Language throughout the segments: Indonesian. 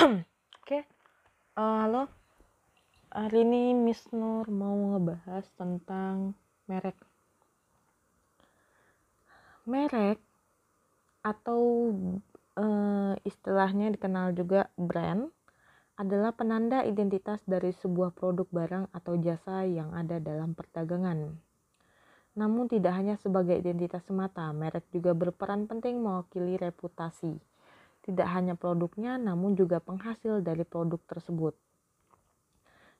Oke, uh, halo. Hari ini Miss Nur mau ngebahas tentang merek. Merek atau uh, istilahnya dikenal juga brand adalah penanda identitas dari sebuah produk barang atau jasa yang ada dalam perdagangan. Namun tidak hanya sebagai identitas semata, merek juga berperan penting mewakili reputasi tidak hanya produknya namun juga penghasil dari produk tersebut.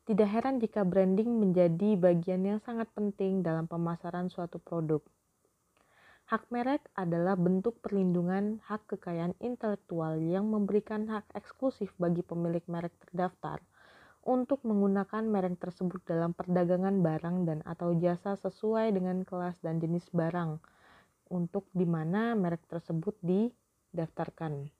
Tidak heran jika branding menjadi bagian yang sangat penting dalam pemasaran suatu produk. Hak merek adalah bentuk perlindungan hak kekayaan intelektual yang memberikan hak eksklusif bagi pemilik merek terdaftar untuk menggunakan merek tersebut dalam perdagangan barang dan atau jasa sesuai dengan kelas dan jenis barang untuk di mana merek tersebut didaftarkan.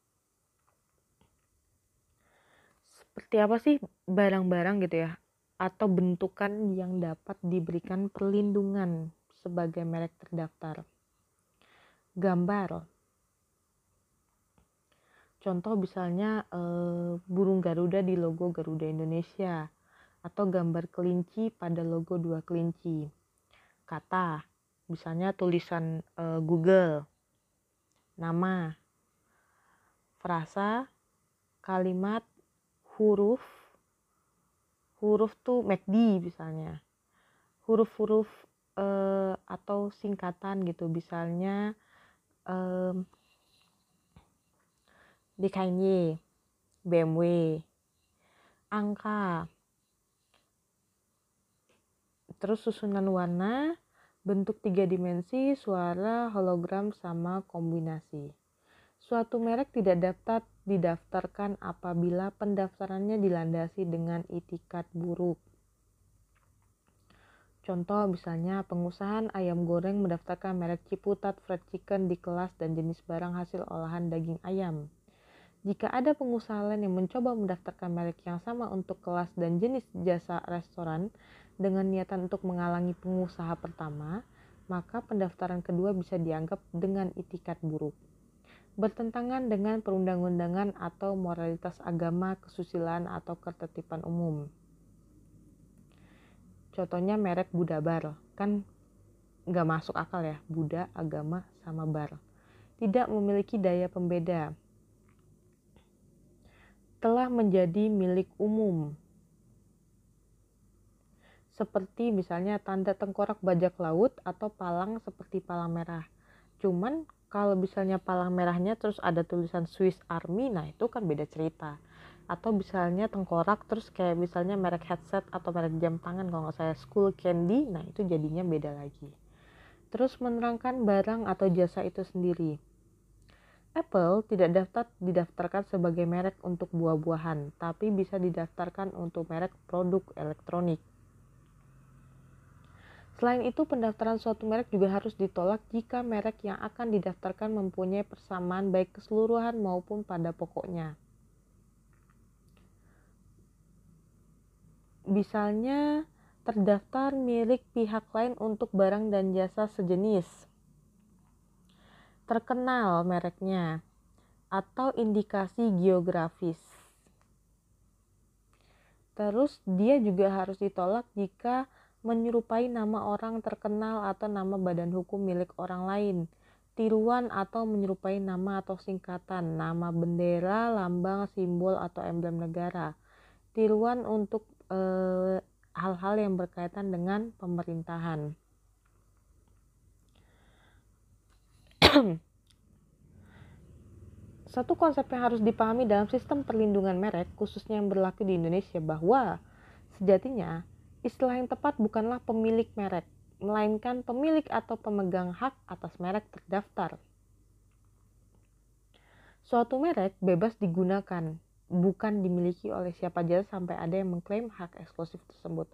Seperti apa sih barang-barang gitu ya atau bentukan yang dapat diberikan perlindungan sebagai merek terdaftar. Gambar. Contoh misalnya e, burung Garuda di logo Garuda Indonesia atau gambar kelinci pada logo dua kelinci. Kata, misalnya tulisan e, Google, nama, frasa, kalimat, huruf huruf tuh MACD misalnya. Huruf-huruf uh, atau singkatan gitu. Misalnya um, DKNY BMW angka. Terus susunan warna bentuk tiga dimensi suara hologram sama kombinasi Suatu merek tidak dapat didaftarkan apabila pendaftarannya dilandasi dengan itikat buruk. Contoh misalnya pengusahaan ayam goreng mendaftarkan merek Ciputat Fried Chicken di kelas dan jenis barang hasil olahan daging ayam. Jika ada pengusaha lain yang mencoba mendaftarkan merek yang sama untuk kelas dan jenis jasa restoran dengan niatan untuk menghalangi pengusaha pertama, maka pendaftaran kedua bisa dianggap dengan itikat buruk bertentangan dengan perundang-undangan atau moralitas agama, kesusilaan, atau ketertiban umum. Contohnya merek Buddha Bar, kan nggak masuk akal ya, Buddha, agama, sama bar. Tidak memiliki daya pembeda. Telah menjadi milik umum. Seperti misalnya tanda tengkorak bajak laut atau palang seperti palang merah. Cuman kalau misalnya palang merahnya terus ada tulisan Swiss Army nah itu kan beda cerita. Atau misalnya tengkorak terus kayak misalnya merek headset atau merek jam tangan kalau nggak saya school candy nah itu jadinya beda lagi. Terus menerangkan barang atau jasa itu sendiri. Apple tidak dapat didaftarkan sebagai merek untuk buah-buahan, tapi bisa didaftarkan untuk merek produk elektronik. Selain itu, pendaftaran suatu merek juga harus ditolak jika merek yang akan didaftarkan mempunyai persamaan baik keseluruhan maupun pada pokoknya. Misalnya, terdaftar milik pihak lain untuk barang dan jasa sejenis. Terkenal mereknya atau indikasi geografis. Terus dia juga harus ditolak jika menyerupai nama orang terkenal atau nama badan hukum milik orang lain, tiruan atau menyerupai nama atau singkatan, nama bendera, lambang, simbol atau emblem negara, tiruan untuk eh, hal-hal eh, yang berkaitan dengan pemerintahan. Satu konsep yang harus dipahami dalam sistem perlindungan merek, khususnya yang berlaku di Indonesia, bahwa sejatinya Istilah yang tepat bukanlah pemilik merek, melainkan pemilik atau pemegang hak atas merek terdaftar. Suatu merek bebas digunakan, bukan dimiliki oleh siapa saja sampai ada yang mengklaim hak eksklusif tersebut.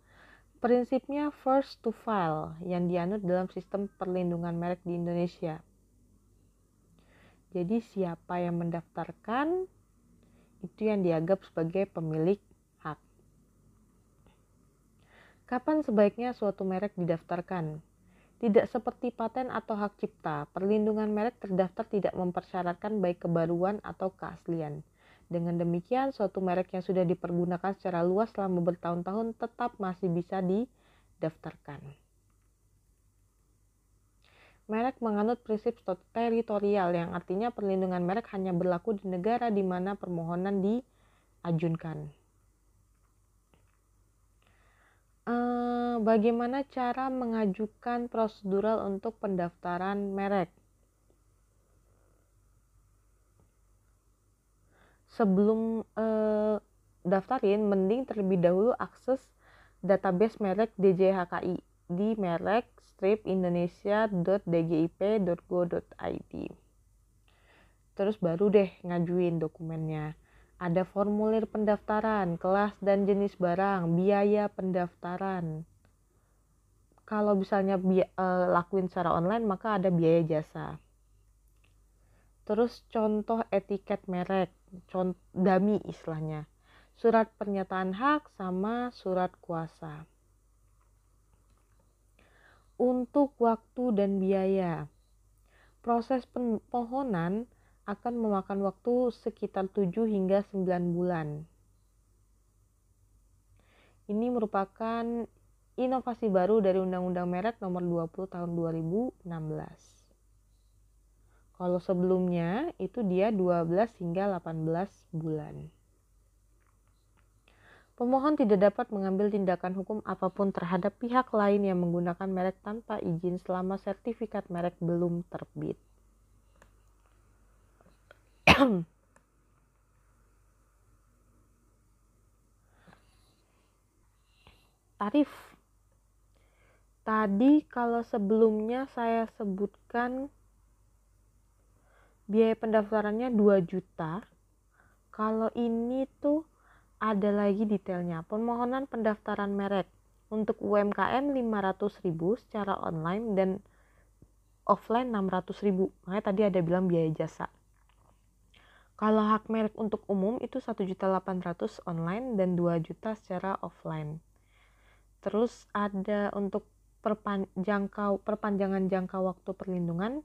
Prinsipnya first to file yang dianut dalam sistem perlindungan merek di Indonesia. Jadi siapa yang mendaftarkan itu yang dianggap sebagai pemilik Kapan sebaiknya suatu merek didaftarkan? Tidak seperti paten atau hak cipta, perlindungan merek terdaftar tidak mempersyaratkan baik kebaruan atau keaslian. Dengan demikian, suatu merek yang sudah dipergunakan secara luas selama bertahun-tahun tetap masih bisa didaftarkan. Merek menganut prinsip teritorial yang artinya perlindungan merek hanya berlaku di negara di mana permohonan diajukan. Uh, bagaimana cara mengajukan prosedural untuk pendaftaran merek? Sebelum uh, daftarin, mending terlebih dahulu akses database merek DJHKI di merek stripindonesia.dgip.go.id terus baru deh ngajuin dokumennya ada formulir pendaftaran, kelas dan jenis barang, biaya pendaftaran. Kalau misalnya bi uh, lakuin secara online maka ada biaya jasa. Terus contoh etiket merek, contoh dami istilahnya. Surat pernyataan hak sama surat kuasa untuk waktu dan biaya. Proses pemohonan akan memakan waktu sekitar 7 hingga 9 bulan. Ini merupakan inovasi baru dari Undang-Undang Merek Nomor 20 Tahun 2016. Kalau sebelumnya itu dia 12 hingga 18 bulan. Pemohon tidak dapat mengambil tindakan hukum apa pun terhadap pihak lain yang menggunakan merek tanpa izin selama sertifikat merek belum terbit. Tarif. Tadi kalau sebelumnya saya sebutkan biaya pendaftarannya 2 juta. Kalau ini tuh ada lagi detailnya. Permohonan pendaftaran merek untuk UMKM 500.000 secara online dan offline 600.000. Makanya tadi ada bilang biaya jasa. Kalau hak merek untuk umum itu 1.800 online dan 2 juta secara offline. Terus ada untuk perpanjangkau perpanjangan jangka waktu perlindungan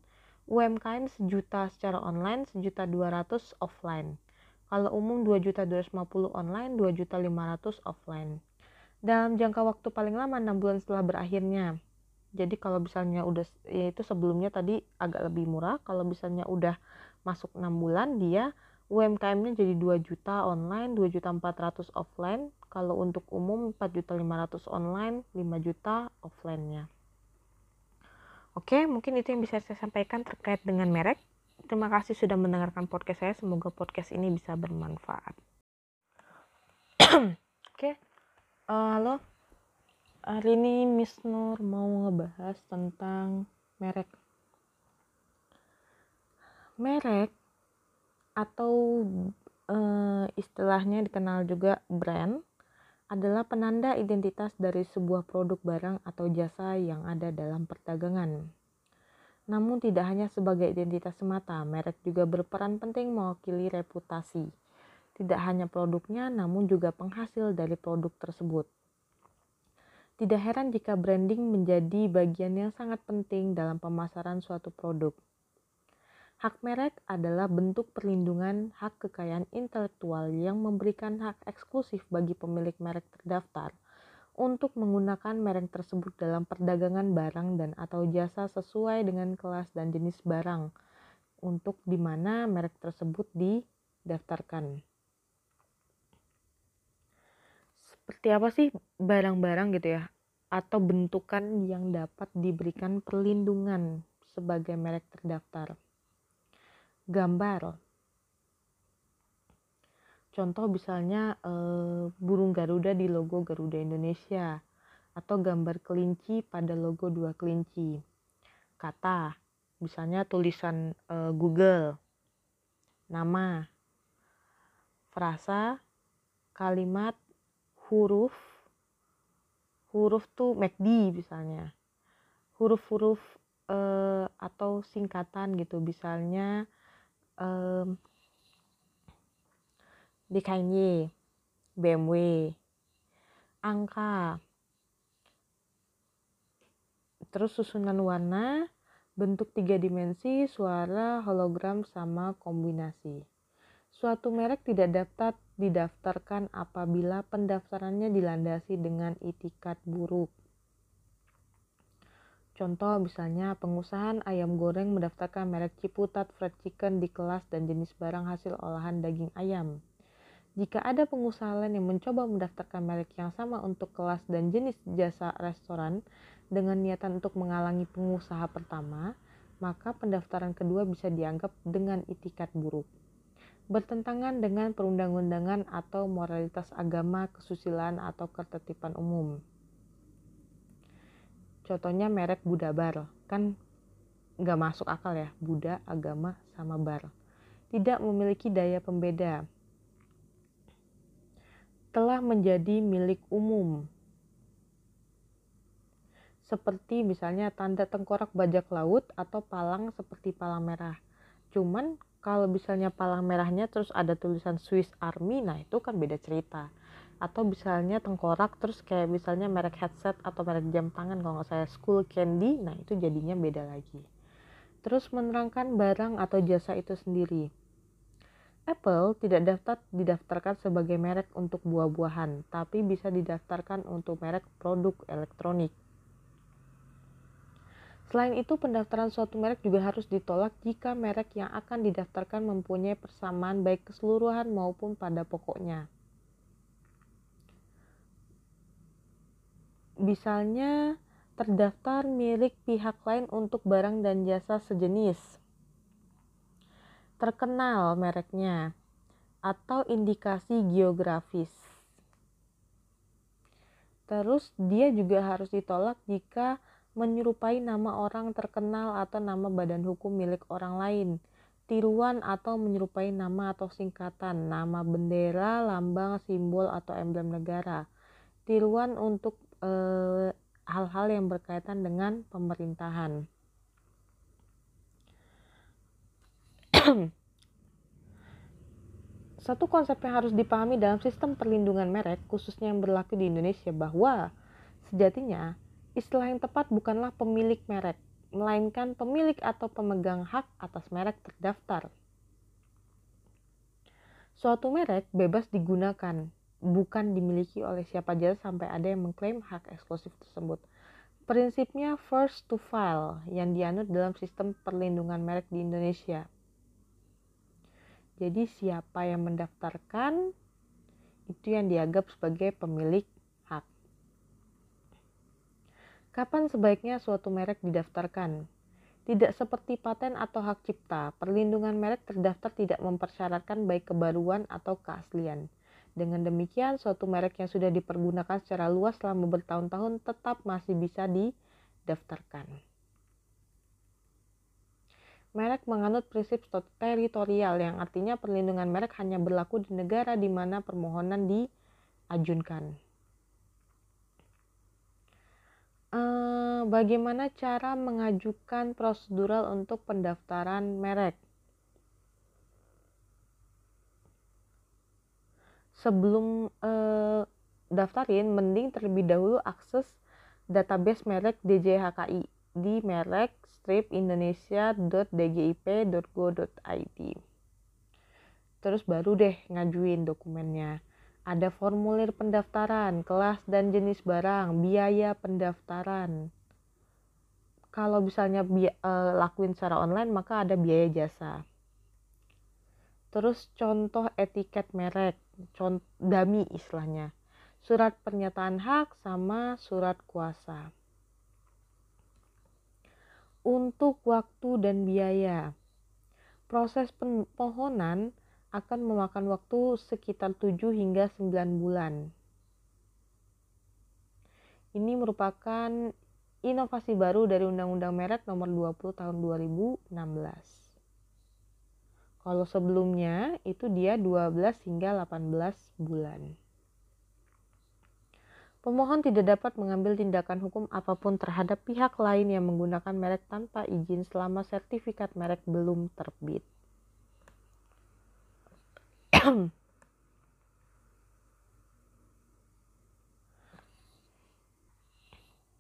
UMKM sejuta secara online, sejuta 200 offline. Kalau umum 2.250 online, 2.500 offline. Dalam jangka waktu paling lama 6 bulan setelah berakhirnya. Jadi kalau misalnya udah ya itu sebelumnya tadi agak lebih murah, kalau misalnya udah masuk 6 bulan dia UMKM-nya jadi 2 juta online, 2 juta 400 offline. Kalau untuk umum 4 juta 500 online, 5 juta offline-nya. Oke, mungkin itu yang bisa saya sampaikan terkait dengan merek. Terima kasih sudah mendengarkan podcast saya. Semoga podcast ini bisa bermanfaat. Oke, okay. uh, eh, halo. Hari ini Miss Nur mau ngebahas tentang merek. Merek atau uh, istilahnya dikenal juga brand adalah penanda identitas dari sebuah produk barang atau jasa yang ada dalam perdagangan. Namun tidak hanya sebagai identitas semata, merek juga berperan penting mewakili reputasi. Tidak hanya produknya, namun juga penghasil dari produk tersebut. Tidak heran jika branding menjadi bagian yang sangat penting dalam pemasaran suatu produk. Hak merek adalah bentuk perlindungan hak kekayaan intelektual yang memberikan hak eksklusif bagi pemilik merek terdaftar untuk menggunakan merek tersebut dalam perdagangan barang dan atau jasa sesuai dengan kelas dan jenis barang untuk di mana merek tersebut didaftarkan. Seperti apa sih barang-barang gitu ya atau bentukan yang dapat diberikan perlindungan sebagai merek terdaftar. Gambar. Contoh misalnya eh, burung Garuda di logo Garuda Indonesia atau gambar kelinci pada logo dua kelinci. Kata, misalnya tulisan eh, Google, nama, frasa, kalimat, huruf, huruf tuh MACD misalnya, huruf-huruf eh, atau singkatan gitu, misalnya DKNY, BMW, angka, terus susunan warna, bentuk tiga dimensi, suara, hologram, sama kombinasi. Suatu merek tidak dapat didaftarkan apabila pendaftarannya dilandasi dengan itikat buruk. Contoh misalnya pengusahaan ayam goreng mendaftarkan merek Ciputat Fried Chicken di kelas dan jenis barang hasil olahan daging ayam. Jika ada pengusaha lain yang mencoba mendaftarkan merek yang sama untuk kelas dan jenis jasa restoran dengan niatan untuk menghalangi pengusaha pertama, maka pendaftaran kedua bisa dianggap dengan itikat buruk bertentangan dengan perundang-undangan atau moralitas agama, kesusilaan, atau ketertiban umum. Contohnya merek Buddha Bar, kan nggak masuk akal ya, Buddha, agama, sama bar. Tidak memiliki daya pembeda. Telah menjadi milik umum. Seperti misalnya tanda tengkorak bajak laut atau palang seperti palang merah. Cuman kalau misalnya palang merahnya terus ada tulisan Swiss Army nah itu kan beda cerita atau misalnya tengkorak terus kayak misalnya merek headset atau merek jam tangan kalau nggak saya school candy nah itu jadinya beda lagi terus menerangkan barang atau jasa itu sendiri Apple tidak daftar didaftarkan sebagai merek untuk buah-buahan, tapi bisa didaftarkan untuk merek produk elektronik. Selain itu, pendaftaran suatu merek juga harus ditolak jika merek yang akan didaftarkan mempunyai persamaan baik keseluruhan maupun pada pokoknya. Misalnya, terdaftar milik pihak lain untuk barang dan jasa sejenis. Terkenal mereknya atau indikasi geografis. Terus dia juga harus ditolak jika menyerupai nama orang terkenal atau nama badan hukum milik orang lain, tiruan atau menyerupai nama atau singkatan, nama bendera, lambang, simbol atau emblem negara, tiruan untuk eh, hal-hal yang berkaitan dengan pemerintahan. Satu konsep yang harus dipahami dalam sistem perlindungan merek, khususnya yang berlaku di Indonesia, bahwa sejatinya Istilah yang tepat bukanlah pemilik merek, melainkan pemilik atau pemegang hak atas merek terdaftar. Suatu merek bebas digunakan, bukan dimiliki oleh siapa saja sampai ada yang mengklaim hak eksklusif tersebut. Prinsipnya first to file yang dianut dalam sistem perlindungan merek di Indonesia. Jadi siapa yang mendaftarkan itu yang dianggap sebagai pemilik Kapan sebaiknya suatu merek didaftarkan? Tidak seperti paten atau hak cipta, perlindungan merek terdaftar tidak mempersyaratkan baik kebaruan atau keaslian. Dengan demikian, suatu merek yang sudah dipergunakan secara luas selama bertahun-tahun tetap masih bisa didaftarkan. Merek menganut prinsip teritorial yang artinya perlindungan merek hanya berlaku di negara di mana permohonan diajukan. Eh, bagaimana cara mengajukan prosedural untuk pendaftaran merek? Sebelum uh, daftarin, mending terlebih dahulu akses database merek DJHKI di merek stripindonesia.dgip.go.id. Terus baru deh ngajuin dokumennya ada formulir pendaftaran, kelas dan jenis barang, biaya pendaftaran. Kalau misalnya bi uh, lakuin secara online, maka ada biaya jasa. Terus contoh etiket merek, contoh dami istilahnya. Surat pernyataan hak sama surat kuasa. Untuk waktu dan biaya. Proses pemohonan akan memakan waktu sekitar 7 hingga 9 bulan. Ini merupakan inovasi baru dari Undang-Undang Merek Nomor 20 Tahun 2016. Kalau sebelumnya itu dia 12 hingga 18 bulan. Pemohon tidak dapat mengambil tindakan hukum apa pun terhadap pihak lain yang menggunakan merek tanpa izin selama sertifikat merek belum terbit.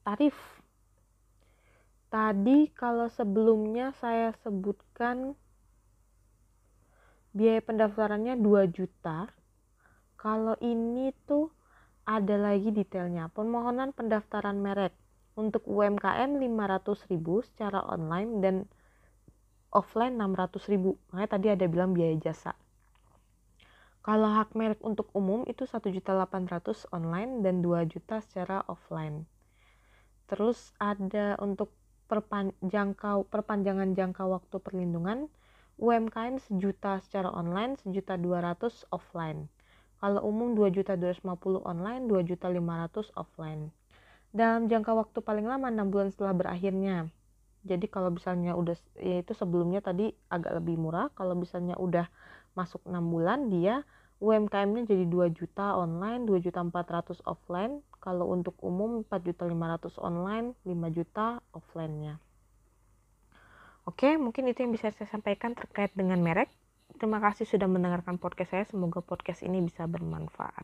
tarif tadi kalau sebelumnya saya sebutkan biaya pendaftarannya 2 juta. Kalau ini tuh ada lagi detailnya. Permohonan pendaftaran merek. Untuk UMKM 500.000 secara online dan offline 600.000 makanya tadi ada bilang biaya jasa. Kalau hak merek untuk umum itu 1.800 online dan 2 juta secara offline. Terus ada untuk perpan jangka, perpanjangan jangka waktu perlindungan UMKM sejuta secara online, sejuta dua ratus offline. Kalau umum dua juta dua ratus puluh online, dua juta lima ratus offline. Dalam jangka waktu paling lama enam bulan setelah berakhirnya. Jadi kalau misalnya udah yaitu sebelumnya tadi agak lebih murah, kalau misalnya udah masuk enam bulan dia UMKM-nya jadi 2 juta online, 2 juta 400 offline. Kalau untuk umum 4 juta 500 online, 5 juta offline-nya. Oke, mungkin itu yang bisa saya sampaikan terkait dengan merek. Terima kasih sudah mendengarkan podcast saya. Semoga podcast ini bisa bermanfaat.